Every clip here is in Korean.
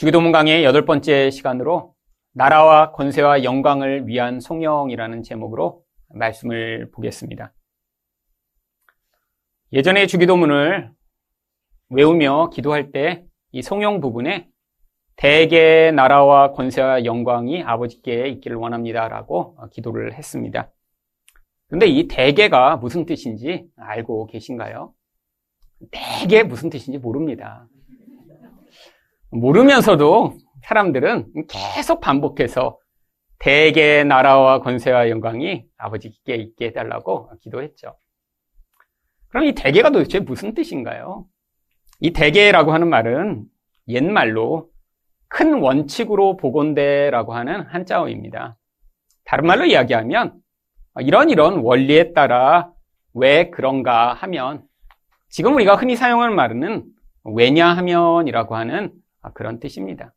주기도문 강의 여덟 번째 시간으로 나라와 권세와 영광을 위한 송영이라는 제목으로 말씀을 보겠습니다. 예전에 주기도문을 외우며 기도할 때 이 송영 부분에 대개 나라와 권세와 영광이 아버지께 있기를 원합니다라고 기도를 했습니다. 근데 이 대개가 무슨 뜻인지 알고 계신가요? 대개 무슨 뜻인지 모릅니다. 모르면서도 사람들은 계속 반복해서 대개 나라와 권세와 영광이 아버지께 있게 해달라고 기도했죠. 그럼 이 대개가 도대체 무슨 뜻인가요? 이 대개라고 하는 말은 옛말로 큰 원칙으로 복원대라고 하는 한자어입니다. 다른 말로 이야기하면 이런 이런 원리에 따라 왜 그런가 하면 지금 우리가 흔히 사용하는 말은 왜냐 하면이라고 하는 그런 뜻입니다.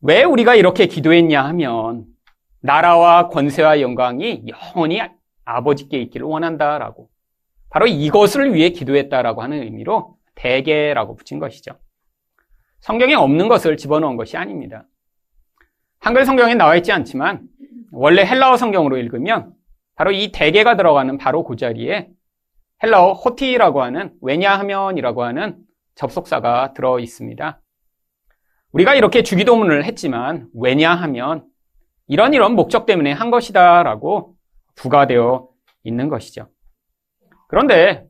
왜 우리가 이렇게 기도했냐 하면 나라와 권세와 영광이 영원히 아버지께 있기를 원한다라고 바로 이것을 위해 기도했다라고 하는 의미로 대개라고 붙인 것이죠. 성경에 없는 것을 집어넣은 것이 아닙니다. 한글 성경에 나와 있지 않지만 원래 헬라어 성경으로 읽으면 바로 이 대개가 들어가는 바로 그 자리에 헬라어 호티라고 하는 왜냐하면이라고 하는 접속사가 들어 있습니다. 우리가 이렇게 주기도문을 했지만 왜냐하면 이런 이런 목적 때문에 한 것이다라고 부가되어 있는 것이죠. 그런데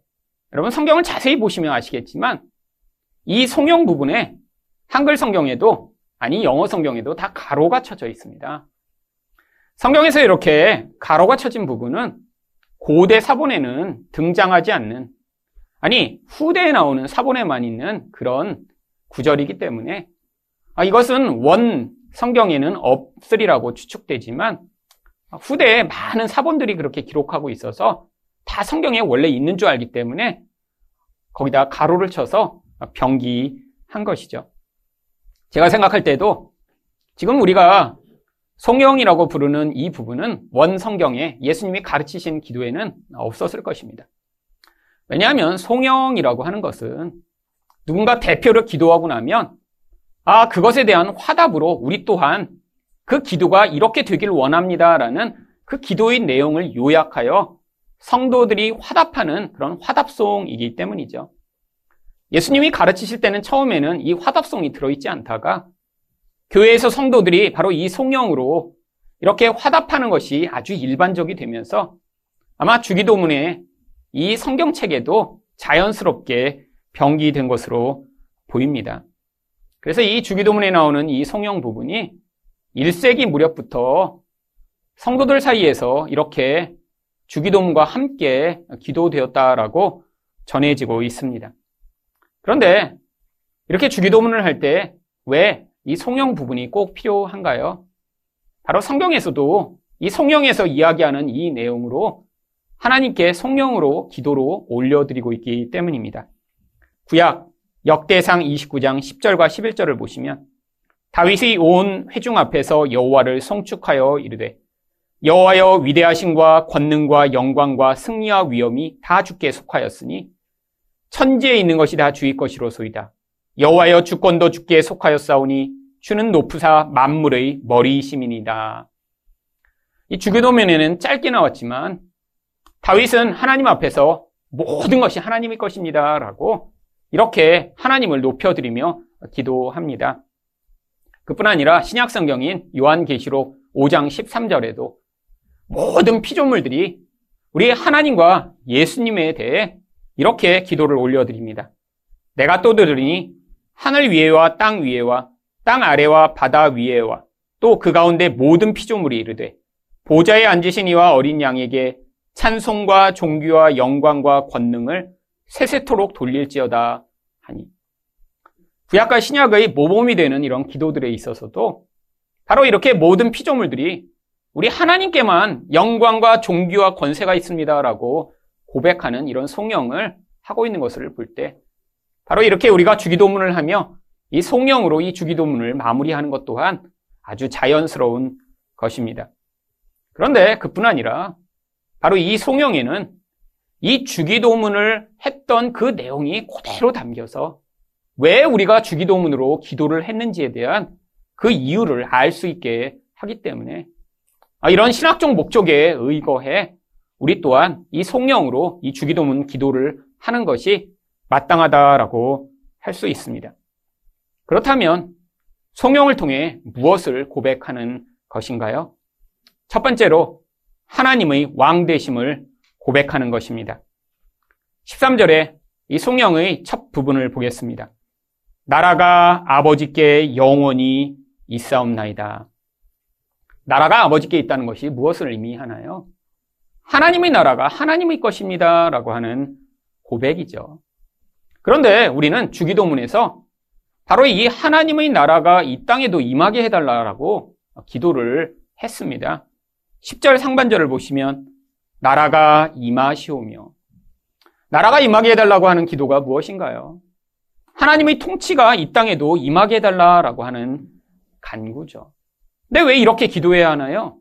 여러분 성경을 자세히 보시면 아시겠지만 이 송영 부분에 한글 성경에도 아니 영어 성경에도 다 가로가 쳐져 있습니다. 성경에서 이렇게 가로가 쳐진 부분은 고대 사본에는 등장하지 않는 아니 후대에 나오는 사본에만 있는 그런 구절이기 때문에 아, 이것은 원 성경에는 없으리라고 추측되지만 후대에 많은 사본들이 그렇게 기록하고 있어서 다 성경에 원래 있는 줄 알기 때문에 거기다 가로를 쳐서 병기한 것이죠. 제가 생각할 때도 지금 우리가 성경이라고 부르는 이 부분은 원 성경에 예수님이 가르치신 기도에는 없었을 것입니다. 왜냐하면 송영이라고 하는 것은 누군가 대표로 기도하고 나면 아, 그것에 대한 화답으로 우리 또한 그 기도가 이렇게 되길 원합니다라는 그 기도의 내용을 요약하여 성도들이 화답하는 그런 화답송이기 때문이죠. 예수님이 가르치실 때는 처음에는 이 화답송이 들어있지 않다가 교회에서 성도들이 바로 이 송영으로 이렇게 화답하는 것이 아주 일반적이 되면서 아마 주기도문에 이 성경책에도 자연스럽게 병기된 것으로 보입니다. 그래서 이 주기도문에 나오는 이 송영 부분이 1세기 무렵부터 성도들 사이에서 이렇게 주기도문과 함께 기도되었다라고 전해지고 있습니다. 그런데 이렇게 주기도문을 할 때 왜이 송영 부분이 꼭 필요한가요? 바로 성경에서도 이 송영에서 이야기하는 이 내용으로 하나님께 송영으로 기도로 올려드리고 있기 때문입니다. 구약 역대상 29장 10절과 11절을 보시면 다윗의 온 회중 앞에서 여호와를 송축하여 이르되 여호와여 위대하심과 권능과 영광과 승리와 위엄이 다 주께 속하였으니 천지에 있는 것이 다 주의 것이로소이다. 여호와여 주권도 주께 속하였사오니 주는 높으사 만물의 머리이심이니다. 이 주교도면에는 짧게 나왔지만 다윗은 하나님 앞에서 모든 것이 하나님의 것입니다 라고 이렇게 하나님을 높여드리며 기도합니다. 그뿐 아니라 신약 성경인 요한계시록 5장 13절에도 모든 피조물들이 우리 하나님과 예수님에 대해 이렇게 기도를 올려드립니다. 내가 또 들으니 하늘 위에와 땅 위에와 땅 아래와 바다 위에와 또 그 가운데 모든 피조물이 이르되 보좌에 앉으신 이와 어린 양에게 찬송과 종교와 영광과 권능을 세세토록 돌릴지어다 하니 구약과 신약의 모범이 되는 이런 기도들에 있어서도 바로 이렇게 모든 피조물들이 우리 하나님께만 영광과 종교와 권세가 있습니다라고 고백하는 이런 송영을 하고 있는 것을 볼 때 바로 이렇게 우리가 주기도문을 하며 이 송영으로 이 주기도문을 마무리하는 것 또한 아주 자연스러운 것입니다. 그런데 그뿐 아니라 바로 이 송영에는 이 주기도문을 했던 그 내용이 그대로 담겨서 왜 우리가 주기도문으로 기도를 했는지에 대한 그 이유를 알 수 있게 하기 때문에 아, 이런 신학적 목적에 의거해 우리 또한 이 성령으로 이 주기도문 기도를 하는 것이 마땅하다라고 할 수 있습니다. 그렇다면 성령을 통해 무엇을 고백하는 것인가요? 첫 번째로 하나님의 왕 되심을 고백하는 것입니다. 13절에 이 성령의 첫 부분을 보겠습니다. 나라가 아버지께 영원히 있사옵나이다. 나라가 아버지께 있다는 것이 무엇을 의미하나요? 하나님의 나라가 하나님의 것입니다. 라고 하는 고백이죠. 그런데 우리는 주기도문에서 바로 이 하나님의 나라가 이 땅에도 임하게 해달라고 기도를 했습니다. 10절 상반절을 보시면 나라가 임하시오며 나라가 임하게 해달라고 하는 기도가 무엇인가요? 하나님의 통치가 이 땅에도 임하게 해달라고 하는 간구죠. 근데 왜 이렇게 기도해야 하나요?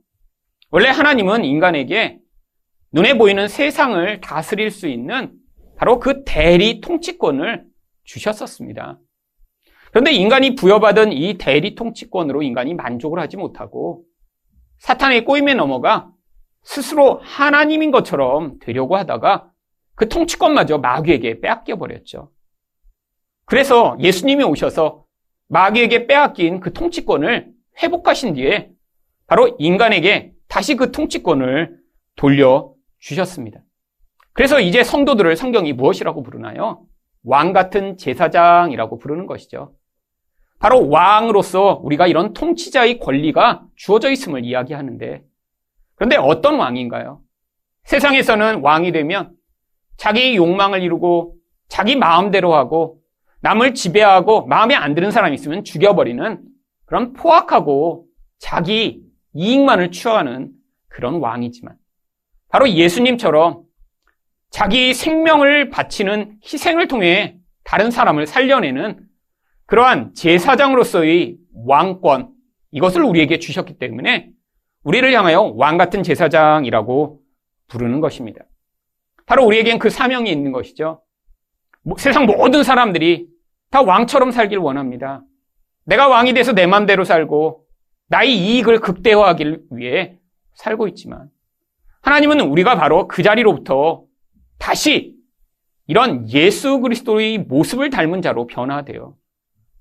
원래 하나님은 인간에게 눈에 보이는 세상을 다스릴 수 있는 바로 그 대리 통치권을 주셨었습니다. 그런데 인간이 부여받은 이 대리 통치권으로 인간이 만족을 하지 못하고 사탄의 꼬임에 넘어가 스스로 하나님인 것처럼 되려고 하다가 그 통치권마저 마귀에게 빼앗겨 버렸죠. 그래서 예수님이 오셔서 마귀에게 빼앗긴 그 통치권을 회복하신 뒤에 바로 인간에게 다시 그 통치권을 돌려 주셨습니다. 그래서 이제 성도들을 성경이 무엇이라고 부르나요? 왕 같은 제사장이라고 부르는 것이죠. 바로 왕으로서 우리가 이런 통치자의 권리가 주어져 있음을 이야기하는데 그런데 어떤 왕인가요? 세상에서는 왕이 되면 자기 욕망을 이루고 자기 마음대로 하고 남을 지배하고 마음에 안 드는 사람이 있으면 죽여버리는 그런 포악하고 자기 이익만을 추구하는 그런 왕이지만 바로 예수님처럼 자기 생명을 바치는 희생을 통해 다른 사람을 살려내는 그러한 제사장으로서의 왕권 이것을 우리에게 주셨기 때문에 우리를 향하여 왕 같은 제사장이라고 부르는 것입니다. 바로 우리에겐 그 사명이 있는 것이죠. 뭐, 세상 모든 사람들이 다 왕처럼 살길 원합니다. 내가 왕이 돼서 내 맘대로 살고 나의 이익을 극대화하기 위해 살고 있지만 하나님은 우리가 바로 그 자리로부터 다시 이런 예수 그리스도의 모습을 닮은 자로 변화되어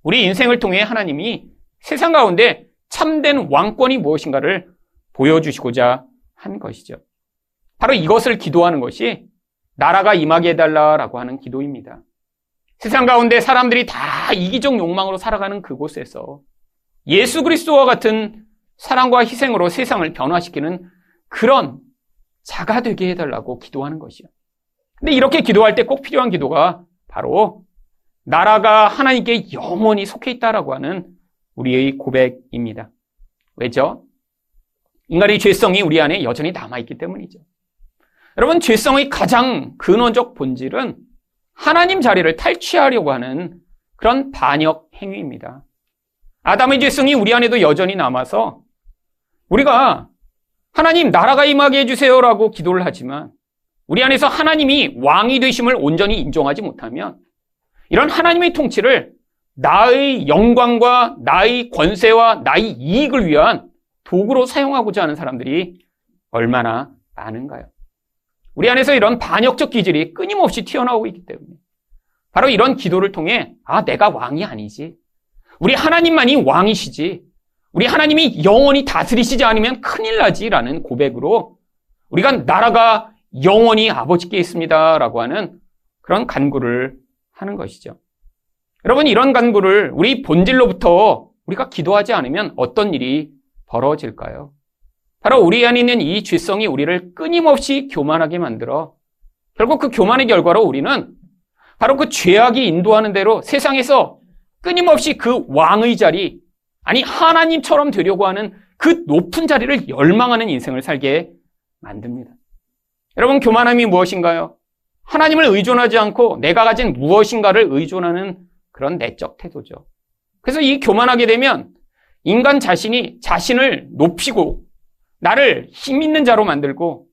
우리 인생을 통해 하나님이 세상 가운데 참된 왕권이 무엇인가를 보여주시고자 한 것이죠. 바로 이것을 기도하는 것이 나라가 임하게 해달라라고 하는 기도입니다. 세상 가운데 사람들이 다 이기적 욕망으로 살아가는 그곳에서 예수 그리스도와 같은 사랑과 희생으로 세상을 변화시키는 그런 자가 되게 해달라고 기도하는 것이요. 근데 이렇게 기도할 때 꼭 필요한 기도가 바로 나라가 하나님께 영원히 속해 있다라고 하는 우리의 고백입니다. 왜죠? 인간의 죄성이 우리 안에 여전히 남아있기 때문이죠. 여러분, 죄성의 가장 근원적 본질은 하나님 자리를 탈취하려고 하는 그런 반역 행위입니다. 아담의 죄성이 우리 안에도 여전히 남아서 우리가 하나님 나라가 임하게 해주세요라고 기도를 하지만 우리 안에서 하나님이 왕이 되심을 온전히 인정하지 못하면 이런 하나님의 통치를 나의 영광과 나의 권세와 나의 이익을 위한 도구로 사용하고자 하는 사람들이 얼마나 많은가요? 우리 안에서 이런 반역적 기질이 끊임없이 튀어나오고 있기 때문에. 바로 이런 기도를 통해 아 내가 왕이 아니지. 우리 하나님만이 왕이시지. 우리 하나님이 영원히 다스리시지 않으면 큰일 나지라는 고백으로 우리가 나라가 영원히 아버지께 있습니다라고 하는 그런 간구를 하는 것이죠. 여러분 이런 간구를 우리 본질로부터 우리가 기도하지 않으면 어떤 일이 벌어질까요? 바로 우리 안에 있는 이 죄성이 우리를 끊임없이 교만하게 만들어 결국 그 교만의 결과로 우리는 바로 그 죄악이 인도하는 대로 세상에서 끊임없이 그 왕의 자리, 아니 하나님처럼 되려고 하는 그 높은 자리를 열망하는 인생을 살게 만듭니다. 여러분 교만함이 무엇인가요? 하나님을 의존하지 않고 내가 가진 무엇인가를 의존하는 그런 내적 태도죠. 그래서 이 교만하게 되면 인간 자신이 자신을 높이고 나를 힘 있는 자로 만들고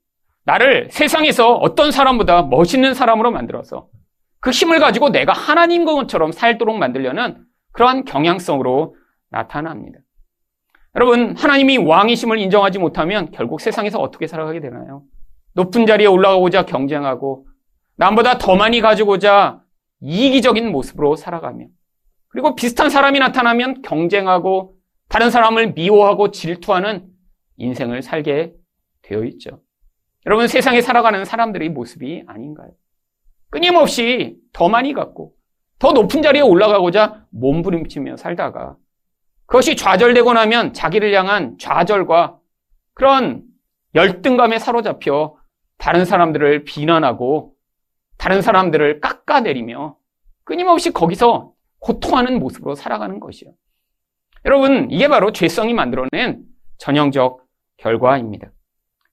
나를 세상에서 어떤 사람보다 멋있는 사람으로 만들어서 그 힘을 가지고 내가 하나님 것처럼 살도록 만들려는 그러한 경향성으로 나타납니다. 여러분, 하나님이 왕이심을 인정하지 못하면 결국 세상에서 어떻게 살아가게 되나요? 높은 자리에 올라가고자 경쟁하고 남보다 더 많이 가지고자 이기적인 모습으로 살아가며 그리고 비슷한 사람이 나타나면 경쟁하고 다른 사람을 미워하고 질투하는 인생을 살게 되어 있죠. 여러분 세상에 살아가는 사람들의 모습이 아닌가요? 끊임없이 더 많이 갖고 더 높은 자리에 올라가고자 몸부림치며 살다가 그것이 좌절되고 나면 자기를 향한 좌절과 그런 열등감에 사로잡혀 다른 사람들을 비난하고 다른 사람들을 깎아내리며 끊임없이 거기서 고통하는 모습으로 살아가는 것이요. 여러분, 이게 바로 죄성이 만들어낸 전형적 결과입니다.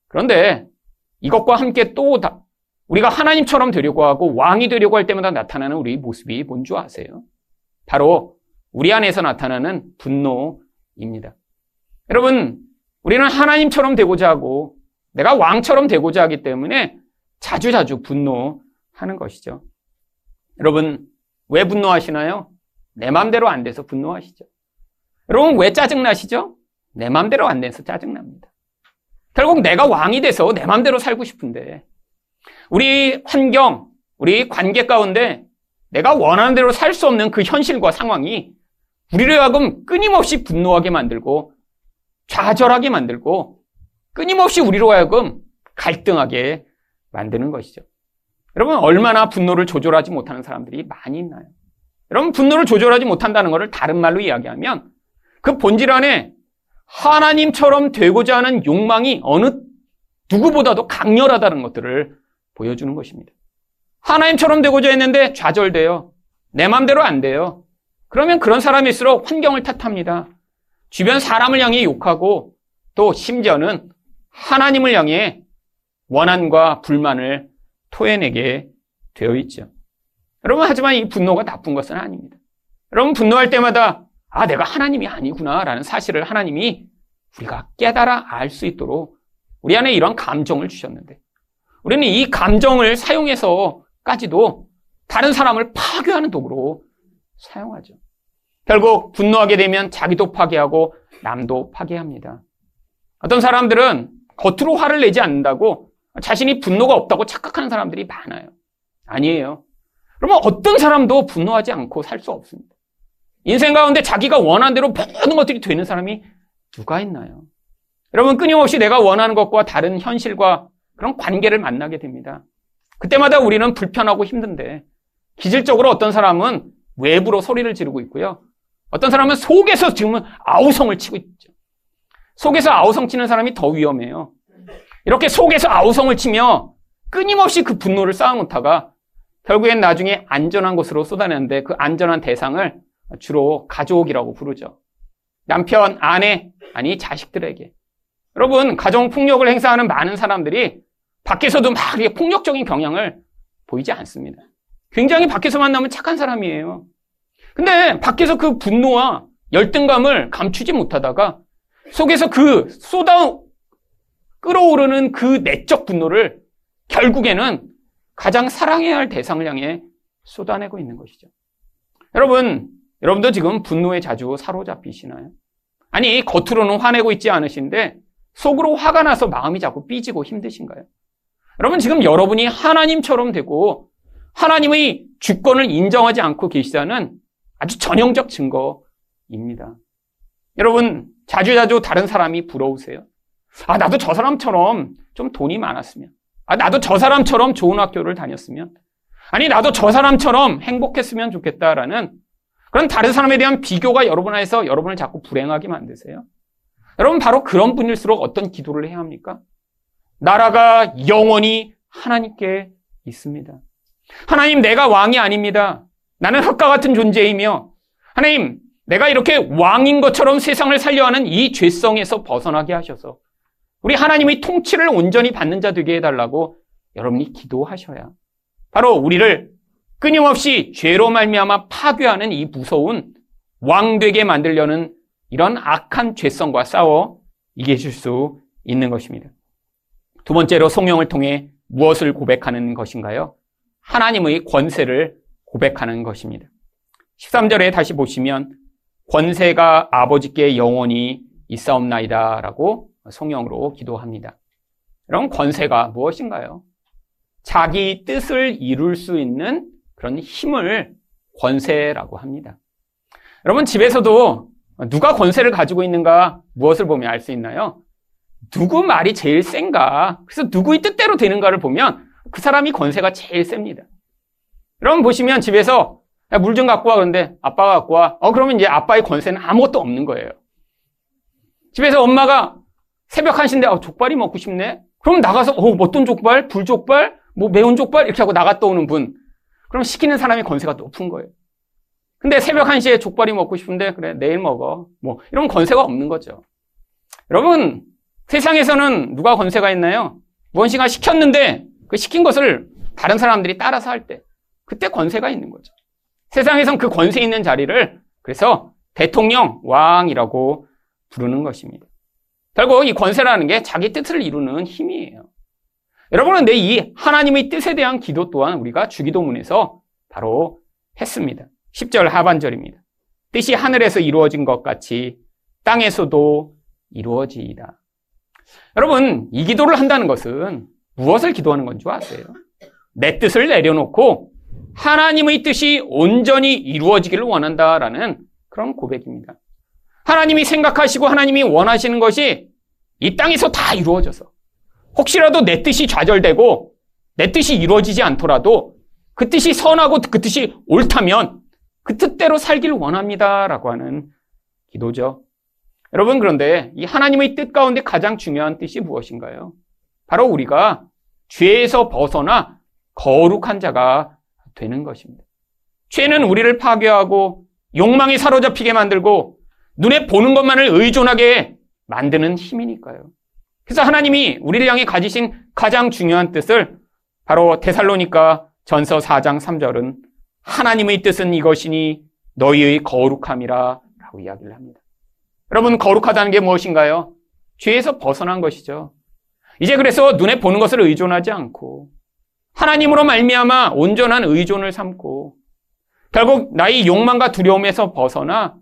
그런데 이것과 함께 또 우리가 하나님처럼 되려고 하고 왕이 되려고 할 때마다 나타나는 우리 모습이 뭔 줄 아세요? 바로 우리 안에서 나타나는 분노입니다. 여러분, 우리는 하나님처럼 되고자 하고 내가 왕처럼 되고자 하기 때문에 자주자주 분노 하는 것이죠. 여러분, 왜 분노하시나요? 내 맘대로 안 돼서 분노하시죠. 여러분, 왜 짜증나시죠? 내 맘대로 안 돼서 짜증납니다. 결국 내가 왕이 돼서 내 맘대로 살고 싶은데, 우리 환경, 우리 관계 가운데 내가 원하는 대로 살 수 없는 그 현실과 상황이 우리를 하여금 끊임없이 분노하게 만들고 좌절하게 만들고 끊임없이 우리로 하여금 갈등하게 만드는 것이죠. 여러분 얼마나 분노를 조절하지 못하는 사람들이 많이 있나요? 여러분 분노를 조절하지 못한다는 것을 다른 말로 이야기하면 그 본질 안에 하나님처럼 되고자 하는 욕망이 어느 누구보다도 강렬하다는 것들을 보여주는 것입니다. 하나님처럼 되고자 했는데 좌절돼요. 내 맘대로 안 돼요. 그러면 그런 사람일수록 환경을 탓합니다. 주변 사람을 향해 욕하고 또 심지어는 하나님을 향해 원한과 불만을 토해내게 되어 있죠. 여러분, 하지만 이 분노가 나쁜 것은 아닙니다. 여러분, 분노할 때마다 아, 내가 하나님이 아니구나 라는 사실을 하나님이 우리가 깨달아 알 수 있도록 우리 안에 이런 감정을 주셨는데 우리는 이 감정을 사용해서까지도 다른 사람을 파괴하는 도구로 사용하죠. 결국 분노하게 되면 자기도 파괴하고 남도 파괴합니다. 어떤 사람들은 겉으로 화를 내지 않는다고 자신이 분노가 없다고 착각하는 사람들이 많아요. 아니에요. 그러면 어떤 사람도 분노하지 않고 살 수 없습니다. 인생 가운데 자기가 원하는 대로 모든 것들이 되는 사람이 누가 있나요? 여러분 끊임없이 내가 원하는 것과 다른 현실과 그런 관계를 만나게 됩니다. 그때마다 우리는 불편하고 힘든데 기질적으로 어떤 사람은 외부로 소리를 지르고 있고요. 어떤 사람은 속에서 지금 아우성을 치고 있죠. 속에서 아우성 치는 사람이 더 위험해요. 이렇게 속에서 아우성을 치며 끊임없이 그 분노를 쌓아놓다가 결국엔 나중에 안전한 곳으로 쏟아내는데 그 안전한 대상을 주로 가족이라고 부르죠. 남편, 아내, 아니 자식들에게. 여러분, 가정 폭력을 행사하는 많은 사람들이 밖에서도 막 폭력적인 경향을 보이지 않습니다. 굉장히 밖에서 만나면 착한 사람이에요. 근데 밖에서 그 분노와 열등감을 감추지 못하다가 속에서 그 쏟아 끌어오르는 그 내적 분노를 결국에는 가장 사랑해야 할 대상을 향해 쏟아내고 있는 것이죠. 여러분, 여러분도 지금 분노에 자주 사로잡히시나요? 아니, 겉으로는 화내고 있지 않으신데 속으로 화가 나서 마음이 자꾸 삐지고 힘드신가요? 여러분, 지금 여러분이 하나님처럼 되고 하나님의 주권을 인정하지 않고 계시다는 아주 전형적 증거입니다. 여러분, 자주자주 다른 사람이 부러우세요? 아, 나도 저 사람처럼 좀 돈이 많았으면. 아, 나도 저 사람처럼 좋은 학교를 다녔으면. 아니, 나도 저 사람처럼 행복했으면 좋겠다라는 그런 다른 사람에 대한 비교가 여러분 안에서 여러분을 자꾸 불행하게 만드세요. 여러분, 바로 그런 분일수록 어떤 기도를 해야 합니까? 나라가 영원히 하나님께 있습니다. 하나님, 내가 왕이 아닙니다. 나는 흙과 같은 존재이며, 하나님, 내가 이렇게 왕인 것처럼 세상을 살려 하는 이 죄성에서 벗어나게 하셔서, 우리 하나님의 통치를 온전히 받는 자 되게 해달라고 여러분이 기도하셔야, 바로 우리를 끊임없이 죄로 말미암아 파괴하는 이 무서운 왕 되게 만들려는 이런 악한 죄성과 싸워 이기실 수 있는 것입니다. 두 번째로 성령을 통해 무엇을 고백하는 것인가요? 하나님의 권세를 고백하는 것입니다. 13절에 다시 보시면 권세가 아버지께 영원히 있사옵나이다 라고 성령으로 기도합니다. 그럼 권세가 무엇인가요? 자기 뜻을 이룰 수 있는 그런 힘을 권세라고 합니다. 여러분 집에서도 누가 권세를 가지고 있는가 무엇을 보면 알 수 있나요? 누구 말이 제일 센가? 그래서 누구의 뜻대로 되는가를 보면 그 사람이 권세가 제일 셉니다. 여러분 보시면 집에서 물 좀 갖고 와 그런데 아빠가 갖고 와. 어 그러면 이제 아빠의 권세는 아무것도 없는 거예요. 집에서 엄마가 새벽 1시인데 어, 족발이 먹고 싶네. 그럼 나가서 어 어떤 족발? 불족발? 뭐 매운 족발? 이렇게 하고 나갔다 오는 분. 그럼 시키는 사람의 권세가 높은 거예요. 근데 새벽 1시에 족발이 먹고 싶은데 그래 내일 먹어. 뭐 이런 권세가 없는 거죠. 여러분 세상에서는 누가 권세가 있나요? 무언가 시켰는데 그 시킨 것을 다른 사람들이 따라서 할 때 그때 권세가 있는 거죠. 세상에선 그 권세 있는 자리를 그래서 대통령, 왕이라고 부르는 것입니다. 결국 이 권세라는 게 자기 뜻을 이루는 힘이에요. 여러분은 내 이 하나님의 뜻에 대한 기도 또한 우리가 주기도문에서 바로 했습니다. 10절 하반절입니다. 뜻이 하늘에서 이루어진 것 같이 땅에서도 이루어지이다. 여러분, 이 기도를 한다는 것은 무엇을 기도하는 건 줄 아세요? 내 뜻을 내려놓고 하나님의 뜻이 온전히 이루어지기를 원한다라는 그런 고백입니다. 하나님이 생각하시고 하나님이 원하시는 것이 이 땅에서 다 이루어져서 혹시라도 내 뜻이 좌절되고 내 뜻이 이루어지지 않더라도 그 뜻이 선하고 그 뜻이 옳다면 그 뜻대로 살기를 원합니다라고 하는 기도죠. 여러분 그런데 이 하나님의 뜻 가운데 가장 중요한 뜻이 무엇인가요? 바로 우리가 죄에서 벗어나 거룩한 자가 되는 것입니다. 죄는 우리를 파괴하고 욕망에 사로잡히게 만들고 눈에 보는 것만을 의존하게 만드는 힘이니까요. 그래서 하나님이 우리를 향해 가지신 가장 중요한 뜻을 바로 데살로니까 전서 4장 3절은 하나님의 뜻은 이것이니 너희의 거룩함이라 라고 이야기를 합니다. 여러분 거룩하다는 게 무엇인가요? 죄에서 벗어난 것이죠. 이제 그래서 눈에 보는 것을 의존하지 않고 하나님으로 말미암아 온전한 의존을 삼고 결국 나의 욕망과 두려움에서 벗어나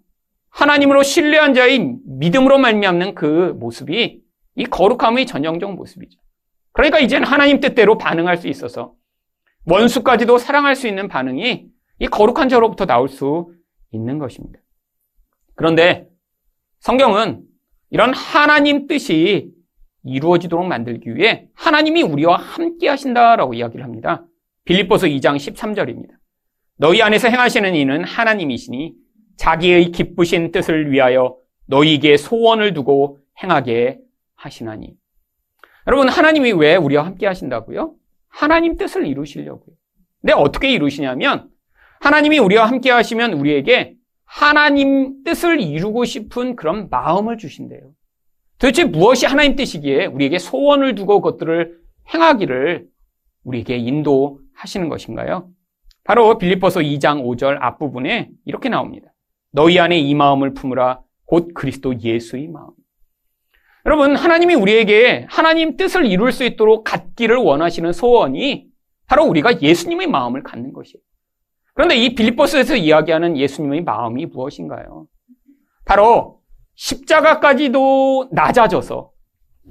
하나님으로 신뢰한 자의 믿음으로 말미암는 그 모습이 이 거룩함의 전형적 모습이죠. 그러니까 이제는 하나님 뜻대로 반응할 수 있어서 원수까지도 사랑할 수 있는 반응이 이 거룩한 자로부터 나올 수 있는 것입니다. 그런데 성경은 이런 하나님 뜻이 이루어지도록 만들기 위해 하나님이 우리와 함께 하신다라고 이야기를 합니다. 빌립보서 2장 13절입니다. 너희 안에서 행하시는 이는 하나님이시니 자기의 기쁘신 뜻을 위하여 너희에게 소원을 두고 행하게 하시나니. 여러분, 하나님이 왜 우리와 함께 하신다고요? 하나님 뜻을 이루시려고요. 근데 어떻게 이루시냐면, 하나님이 우리와 함께 하시면 우리에게 하나님 뜻을 이루고 싶은 그런 마음을 주신대요. 도대체 무엇이 하나님 뜻이기에 우리에게 소원을 두고 그것들을 행하기를 우리에게 인도하시는 것인가요? 바로 빌립보서 2장 5절 앞부분에 이렇게 나옵니다. 너희 안에 이 마음을 품으라 곧 그리스도 예수의 마음. 여러분, 하나님이 우리에게 하나님 뜻을 이룰 수 있도록 갖기를 원하시는 소원이 바로 우리가 예수님의 마음을 갖는 것이에요. 그런데 이 빌립보스에서 이야기하는 예수님의 마음이 무엇인가요? 바로 십자가까지도 낮아져서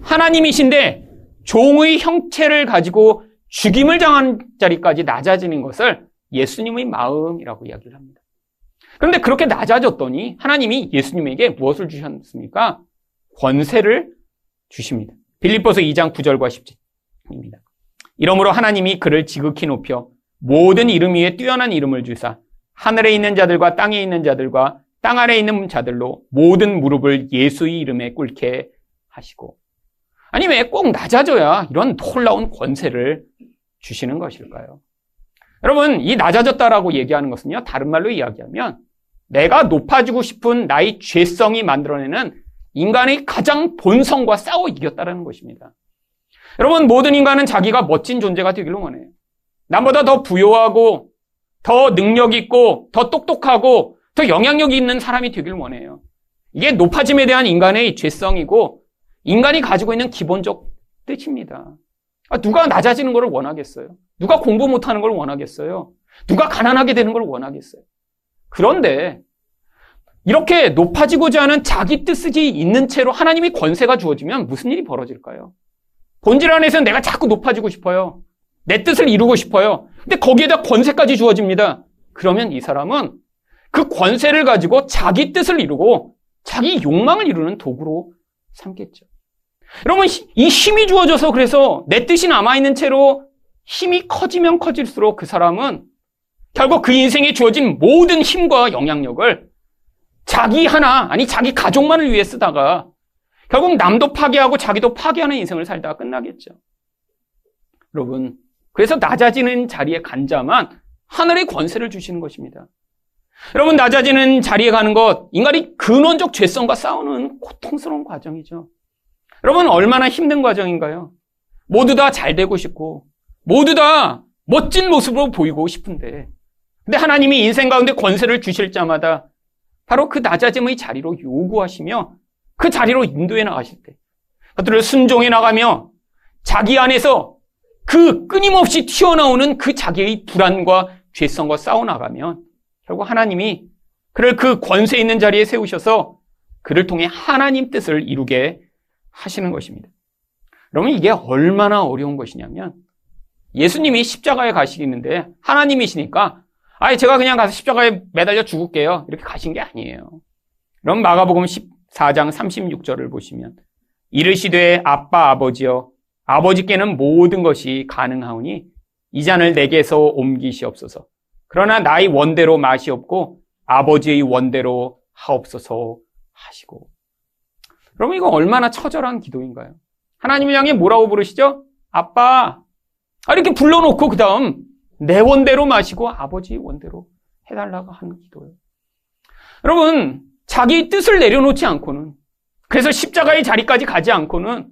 하나님이신데 종의 형체를 가지고 죽임을 당한 자리까지 낮아지는 것을 예수님의 마음이라고 이야기를 합니다. 그런데 그렇게 낮아졌더니 하나님이 예수님에게 무엇을 주셨습니까? 권세를 주십니다. 빌립보서 2장 9절과 10절입니다. 이러므로 하나님이 그를 지극히 높여 모든 이름 위에 뛰어난 이름을 주사 하늘에 있는 자들과 땅에 있는 자들과 땅 아래에 있는 자들로 모든 무릎을 예수의 이름에 꿇게 하시고 아니 왜 꼭 낮아져야 이런 놀라운 권세를 주시는 것일까요? 여러분 이 낮아졌다라고 얘기하는 것은요 다른 말로 이야기하면 내가 높아지고 싶은 나의 죄성이 만들어내는 인간의 가장 본성과 싸워 이겼다는 것입니다. 여러분, 모든 인간은 자기가 멋진 존재가 되기를 원해요. 남보다 더 부요하고, 더 능력 있고, 더 똑똑하고, 더 영향력이 있는 사람이 되기를 원해요. 이게 높아짐에 대한 인간의 죄성이고, 인간이 가지고 있는 기본적 뜻입니다. 아, 누가 낮아지는 것을 원하겠어요? 누가 공부 못하는 걸 원하겠어요? 누가 가난하게 되는 걸 원하겠어요? 그런데 이렇게 높아지고자 하는 자기 뜻이 있는 채로 하나님이 권세가 주어지면 무슨 일이 벌어질까요? 본질 안에서 내가 자꾸 높아지고 싶어요. 내 뜻을 이루고 싶어요. 근데 거기에다 권세까지 주어집니다. 그러면 이 사람은 그 권세를 가지고 자기 뜻을 이루고 자기 욕망을 이루는 도구로 삼겠죠. 여러분, 이 힘이 주어져서 그래서 내 뜻이 남아있는 채로 힘이 커지면 커질수록 그 사람은 결국 그 인생에 주어진 모든 힘과 영향력을 자기 하나, 아니 자기 가족만을 위해 쓰다가 결국 남도 파괴하고 자기도 파괴하는 인생을 살다가 끝나겠죠. 여러분, 그래서 낮아지는 자리에 간 자만 하늘의 권세를 주시는 것입니다. 여러분, 낮아지는 자리에 가는 것, 인간이 근원적 죄성과 싸우는 고통스러운 과정이죠. 여러분, 얼마나 힘든 과정인가요? 모두 다 잘 되고 싶고, 모두 다 멋진 모습으로 보이고 싶은데, 근데 하나님이 인생 가운데 권세를 주실 자마다 바로 그 낮아짐의 자리로 요구하시며 그 자리로 인도해 나가실 때 그들을 순종해 나가며 자기 안에서 그 끊임없이 튀어나오는 그 자기의 불안과 죄성과 싸워나가면 결국 하나님이 그를 그 권세 있는 자리에 세우셔서 그를 통해 하나님 뜻을 이루게 하시는 것입니다. 그러면 이게 얼마나 어려운 것이냐면 예수님이 십자가에 가시겠는데 하나님이시니까 아예 제가 그냥 가서 십자가에 매달려 죽을게요. 이렇게 가신 게 아니에요. 그럼 마가복음 14장 36절을 보시면 이르시되 아빠 아버지여 아버지께는 모든 것이 가능하오니 이 잔을 내게서 옮기시옵소서. 그러나 나의 원대로 맛이 없고 아버지의 원대로 하옵소서 하시고. 그러면 이거 얼마나 처절한 기도인가요? 하나님을 향해 뭐라고 부르시죠? 아빠. 아, 이렇게 불러놓고 그 다음 내 원대로 마시고 아버지 원대로 해달라고 하는 기도예요. 여러분, 자기 뜻을 내려놓지 않고는 그래서 십자가의 자리까지 가지 않고는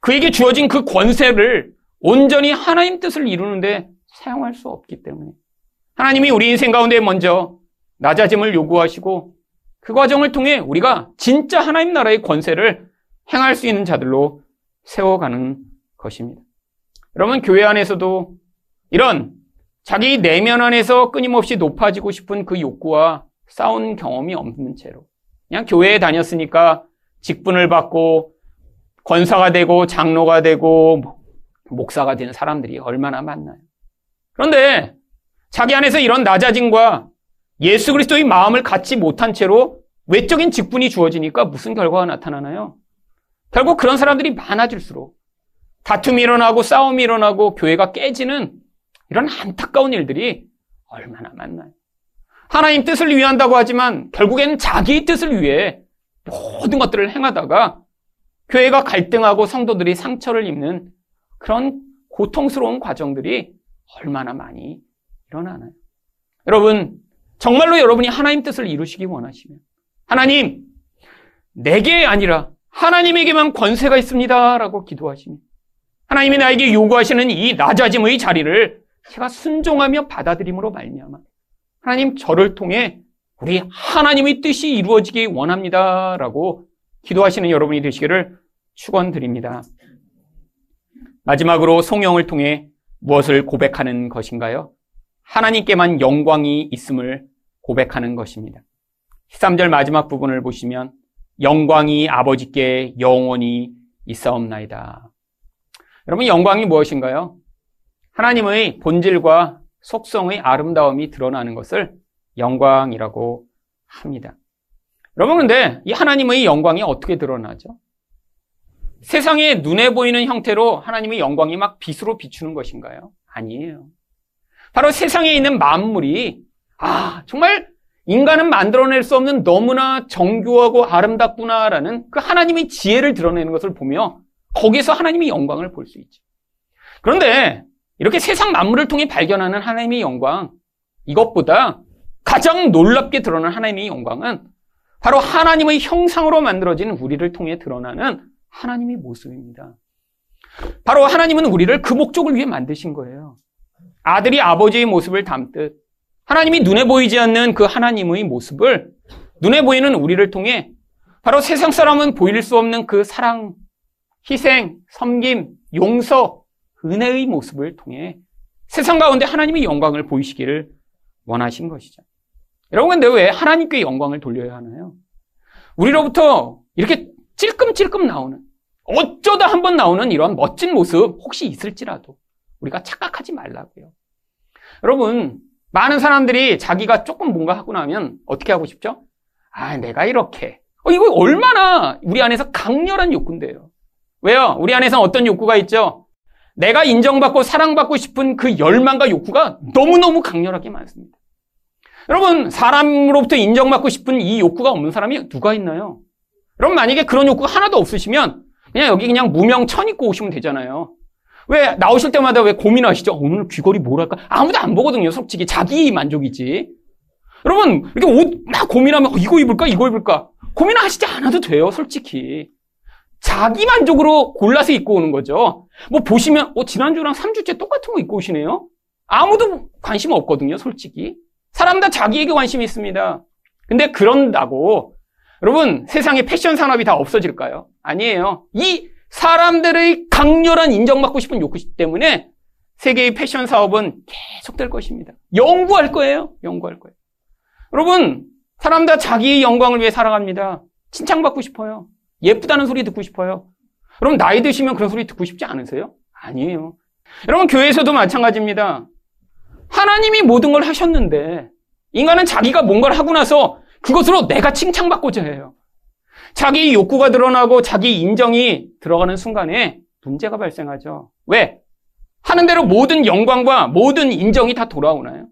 그에게 주어진 그 권세를 온전히 하나님 뜻을 이루는데 사용할 수 없기 때문에 하나님이 우리 인생 가운데 먼저 낮아짐을 요구하시고 그 과정을 통해 우리가 진짜 하나님 나라의 권세를 행할 수 있는 자들로 세워가는 것입니다. 여러분, 교회 안에서도 이런 자기 내면 안에서 끊임없이 높아지고 싶은 그 욕구와 싸운 경험이 없는 채로 그냥 교회에 다녔으니까 직분을 받고 권사가 되고 장로가 되고 목사가 된 사람들이 얼마나 많나요? 그런데 자기 안에서 이런 낮아짐과 예수 그리스도의 마음을 갖지 못한 채로 외적인 직분이 주어지니까 무슨 결과가 나타나나요? 결국 그런 사람들이 많아질수록 다툼이 일어나고 싸움이 일어나고 교회가 깨지는 이런 안타까운 일들이 얼마나 많나요? 하나님 뜻을 위한다고 하지만 결국에는 자기 뜻을 위해 모든 것들을 행하다가 교회가 갈등하고 성도들이 상처를 입는 그런 고통스러운 과정들이 얼마나 많이 일어나나요? 여러분, 정말로 여러분이 하나님 뜻을 이루시기 원하시면 하나님, 내게 아니라 하나님에게만 권세가 있습니다. 라고 기도하시면 하나님이 나에게 요구하시는 이 낮아짐의 자리를 제가 순종하며 받아들임으로 말미암아 하나님 저를 통해 우리 하나님의 뜻이 이루어지기 원합니다라고 기도하시는 여러분이 되시기를 축원드립니다. 마지막으로 송영을 통해 무엇을 고백하는 것인가요? 하나님께만 영광이 있음을 고백하는 것입니다. 13절 마지막 부분을 보시면 영광이 아버지께 영원히 있사옵나이다. 여러분 영광이 무엇인가요? 하나님의 본질과 속성의 아름다움이 드러나는 것을 영광이라고 합니다. 여러분, 근데 이 하나님의 영광이 어떻게 드러나죠? 세상에 눈에 보이는 형태로 하나님의 영광이 막 빛으로 비추는 것인가요? 아니에요. 바로 세상에 있는 만물이, 아, 정말 인간은 만들어낼 수 없는 너무나 정교하고 아름답구나라는 그 하나님의 지혜를 드러내는 것을 보며 거기서 하나님의 영광을 볼 수 있죠. 그런데 이렇게 세상 만물을 통해 발견하는 하나님의 영광, 이것보다 가장 놀랍게 드러나는 하나님의 영광은 바로 하나님의 형상으로 만들어진 우리를 통해 드러나는 하나님의 모습입니다. 바로 하나님은 우리를 그 목적을 위해 만드신 거예요. 아들이 아버지의 모습을 담듯 하나님이 눈에 보이지 않는 그 하나님의 모습을 눈에 보이는 우리를 통해 바로 세상 사람은 보일 수 없는 그 사랑, 희생, 섬김, 용서, 은혜의 모습을 통해 세상 가운데 하나님의 영광을 보이시기를 원하신 것이죠. 여러분, 근데 왜 하나님께 영광을 돌려야 하나요? 우리로부터 이렇게 찔끔찔끔 나오는, 어쩌다 한 번 나오는 이런 멋진 모습 혹시 있을지라도 우리가 착각하지 말라고요. 여러분, 많은 사람들이 자기가 조금 뭔가 하고 나면 어떻게 하고 싶죠? 아, 내가 이렇게. 어, 이거 얼마나 우리 안에서 강렬한 욕구인데요. 왜요? 우리 안에서 어떤 욕구가 있죠? 내가 인정받고 사랑받고 싶은 그 열망과 욕구가 너무너무 강렬하게 많습니다. 여러분, 사람으로부터 인정받고 싶은 이 욕구가 없는 사람이 누가 있나요? 여러분, 만약에 그런 욕구가 하나도 없으시면 그냥 여기 그냥 무명 천 입고 오시면 되잖아요. 왜 나오실 때마다 왜 고민하시죠? 오늘 귀걸이 뭘 할까? 아무도 안 보거든요, 솔직히. 자기 만족이지. 여러분, 이렇게 옷 막 고민하면 어, 이거 입을까? 이거 입을까? 고민하시지 않아도 돼요, 솔직히. 자기 만족으로 골라서 입고 오는 거죠. 뭐 보시면, 어, 지난주랑 3주째 똑같은 거 입고 오시네요? 아무도 관심 없거든요, 솔직히. 사람 다 자기에게 관심이 있습니다. 근데 그런다고, 여러분, 세상에 패션 산업이 다 없어질까요? 아니에요. 이 사람들의 강렬한 인정받고 싶은 욕구 때문에 세계의 패션 사업은 계속될 것입니다. 연구할 거예요. 연구할 거예요. 여러분, 사람 다 자기의 영광을 위해 살아갑니다. 칭찬받고 싶어요. 예쁘다는 소리 듣고 싶어요. 여러분, 나이 드시면 그런 소리 듣고 싶지 않으세요? 아니에요. 여러분, 교회에서도 마찬가지입니다. 하나님이 모든 걸 하셨는데, 인간은 자기가 뭔가를 하고 나서 그것으로 내가 칭찬받고자 해요. 자기 욕구가 드러나고 자기 인정이 들어가는 순간에 문제가 발생하죠. 왜? 하는 대로 모든 영광과 모든 인정이 다 돌아오나요?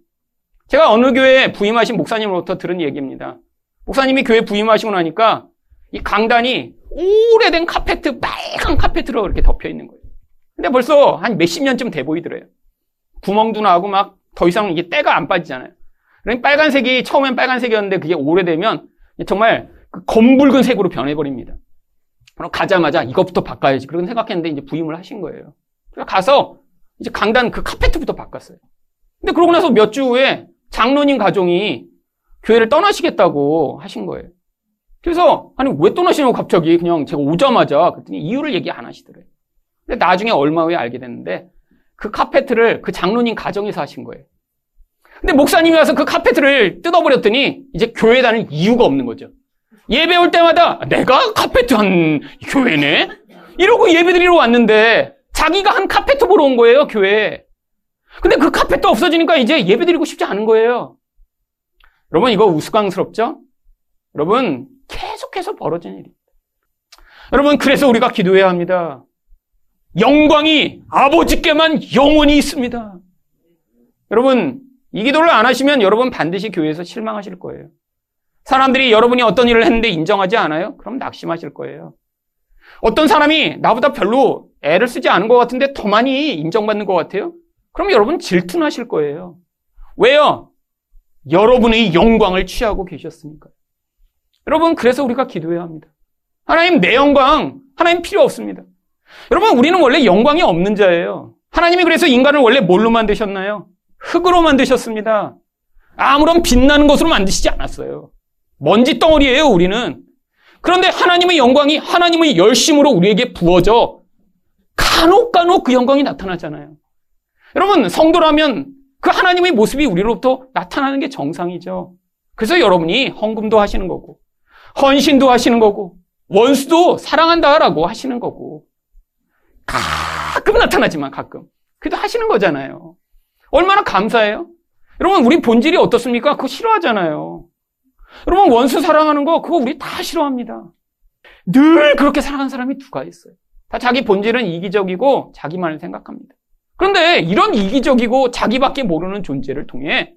제가 어느 교회에 부임하신 목사님으로부터 들은 얘기입니다. 목사님이 교회 부임하시고 나니까 이 강단이 오래된 카페트, 빨간 카페트로 이렇게 덮여 있는 거예요. 근데 벌써 한 몇십 년쯤 돼 보이더래요. 구멍도 나고 막 더 이상 이게 때가 안 빠지잖아요. 그러니까 빨간색이 처음엔 빨간색이었는데 그게 오래되면 정말 그 검붉은 색으로 변해버립니다. 그럼 가자마자 이것부터 바꿔야지. 그런 생각했는데 이제 부임을 하신 거예요. 그래서 가서 이제 강단 그 카페트부터 바꿨어요. 근데 그러고 나서 몇 주 후에 장로님 가정이 교회를 떠나시겠다고 하신 거예요. 그래서 아니 왜 떠나시냐고 갑자기 그냥 제가 오자마자 그랬더니 이유를 얘기 안 하시더래요. 근데 나중에 얼마 후에 알게 됐는데 그 카페트를 그 장로님 가정에서 하신 거예요. 근데 목사님이 와서 그 카페트를 뜯어버렸더니 이제 교회 다닐 이유가 없는 거죠. 예배 올 때마다 내가 카페트 한 교회네? 이러고 예배 드리러 왔는데 자기가 한 카페트 보러 온 거예요, 교회에. 근데 그 카페트 없어지니까 이제 예배 드리고 싶지 않은 거예요. 여러분, 이거 우스꽝스럽죠? 여러분, 계속해서 벌어지는 일입니다. 여러분, 그래서 우리가 기도해야 합니다. 영광이 아버지께만 영원히 있습니다. 여러분, 이 기도를 안 하시면 여러분 반드시 교회에서 실망하실 거예요. 사람들이 여러분이 어떤 일을 했는데 인정하지 않아요? 그럼 낙심하실 거예요. 어떤 사람이 나보다 별로 애를 쓰지 않은 것 같은데 더 많이 인정받는 것 같아요? 그럼 여러분 질투나실 거예요. 왜요? 여러분의 영광을 취하고 계셨으니까. 여러분, 그래서 우리가 기도해야 합니다. 하나님, 내 영광, 하나님 필요 없습니다. 여러분, 우리는 원래 영광이 없는 자예요. 하나님이 그래서 인간을 원래 뭘로 만드셨나요? 흙으로 만드셨습니다. 아무런 빛나는 것으로 만드시지 않았어요. 먼지 덩어리예요, 우리는. 그런데 하나님의 영광이 하나님의 열심으로 우리에게 부어져 간혹 간혹 그 영광이 나타나잖아요. 여러분, 성도라면 그 하나님의 모습이 우리로부터 나타나는 게 정상이죠. 그래서 여러분이 헌금도 하시는 거고, 헌신도 하시는 거고, 원수도 사랑한다라고 하시는 거고, 가끔 나타나지만 가끔. 그래도 하시는 거잖아요. 얼마나 감사해요? 여러분, 우리 본질이 어떻습니까? 그거 싫어하잖아요. 여러분, 원수 사랑하는 거, 그거 우리 다 싫어합니다. 늘 그렇게 사랑하는 사람이 누가 있어요? 다 자기 본질은 이기적이고 자기만을 생각합니다. 그런데 이런 이기적이고 자기밖에 모르는 존재를 통해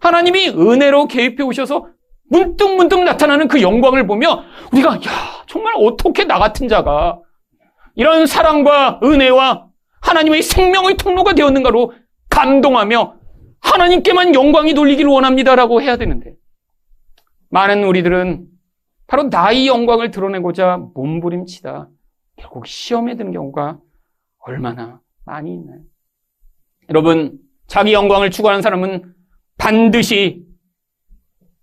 하나님이 은혜로 개입해 오셔서 문득 문득 나타나는 그 영광을 보며 우리가 야 정말 어떻게 나 같은 자가 이런 사랑과 은혜와 하나님의 생명의 통로가 되었는가로 감동하며 하나님께만 영광이 돌리기를 원합니다라고 해야 되는데 많은 우리들은 바로 나의 영광을 드러내고자 몸부림치다 결국 시험에 드는 경우가 얼마나 많이 있나요? 여러분, 자기 영광을 추구하는 사람은 반드시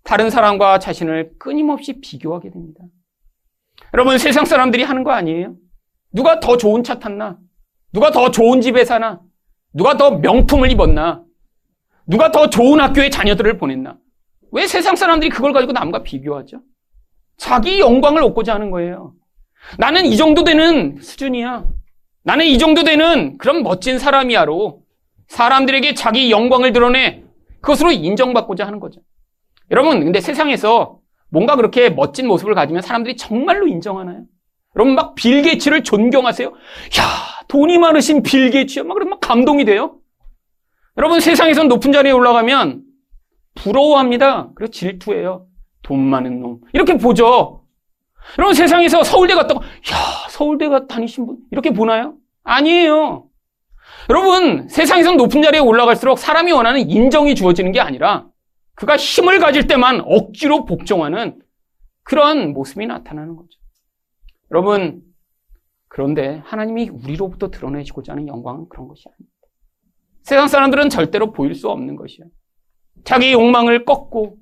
다른 사람과 자신을 끊임없이 비교하게 됩니다. 여러분, 세상 사람들이 하는 거 아니에요? 누가 더 좋은 차 탔나? 누가 더 좋은 집에 사나? 누가 더 명품을 입었나? 누가 더 좋은 학교에 자녀들을 보냈나? 왜 세상 사람들이 그걸 가지고 남과 비교하죠? 자기 영광을 얻고자 하는 거예요. 나는 이 정도 되는 수준이야. 나는 이 정도 되는 그런 멋진 사람이야로 사람들에게 자기 영광을 드러내 그것으로 인정받고자 하는 거죠. 여러분, 근데 세상에서 뭔가 그렇게 멋진 모습을 가지면 사람들이 정말로 인정하나요? 여러분 막 빌게츠를 존경하세요? 야, 돈이 많으신 빌게츠요? 막 그러면 막 감동이 돼요? 여러분 세상에서 높은 자리에 올라가면 부러워합니다. 그리고 질투해요. 돈 많은 놈. 이렇게 보죠. 여러분 세상에서 서울대 갔다고 야, 서울대 가 다니신 분 이렇게 보나요? 아니에요. 여러분 세상에서 높은 자리에 올라갈수록 사람이 원하는 인정이 주어지는 게 아니라 그가 힘을 가질 때만 억지로 복종하는 그런 모습이 나타나는 거죠. 여러분, 그런데 하나님이 우리로부터 드러내시고자 하는 영광은 그런 것이 아닙니다. 세상 사람들은 절대로 보일 수 없는 것이요. 자기 욕망을 꺾고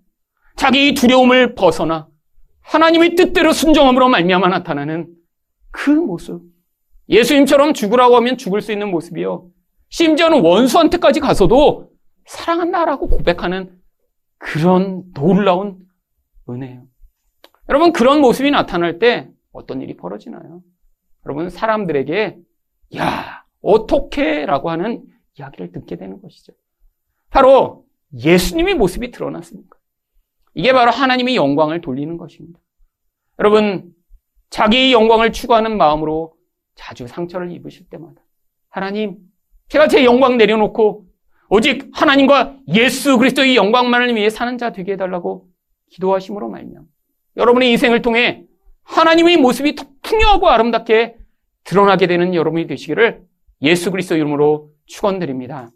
자기 두려움을 벗어나 하나님의 뜻대로 순종함으로 말미암아 나타나는 그 모습. 예수님처럼 죽으라고 하면 죽을 수 있는 모습이요. 심지어는 원수한테까지 가서도 사랑한다라고 고백하는 그런 놀라운 은혜예요. 여러분 그런 모습이 나타날 때 어떤 일이 벌어지나요? 여러분 사람들에게 야 어떻게라고 하는 이야기를 듣게 되는 것이죠. 바로 예수님의 모습이 드러났습니까? 이게 바로 하나님의 영광을 돌리는 것입니다. 여러분 자기 영광을 추구하는 마음으로 자주 상처를 입으실 때마다 하나님 제가 제 영광 내려놓고 오직 하나님과 예수 그리스도의 영광만을 위해 사는 자 되게 해달라고 기도하심으로 말미암 여러분의 인생을 통해 하나님의 모습이 더 풍요하고 아름답게 드러나게 되는 여러분이 되시기를 예수 그리스도 이름으로 축원드립니다.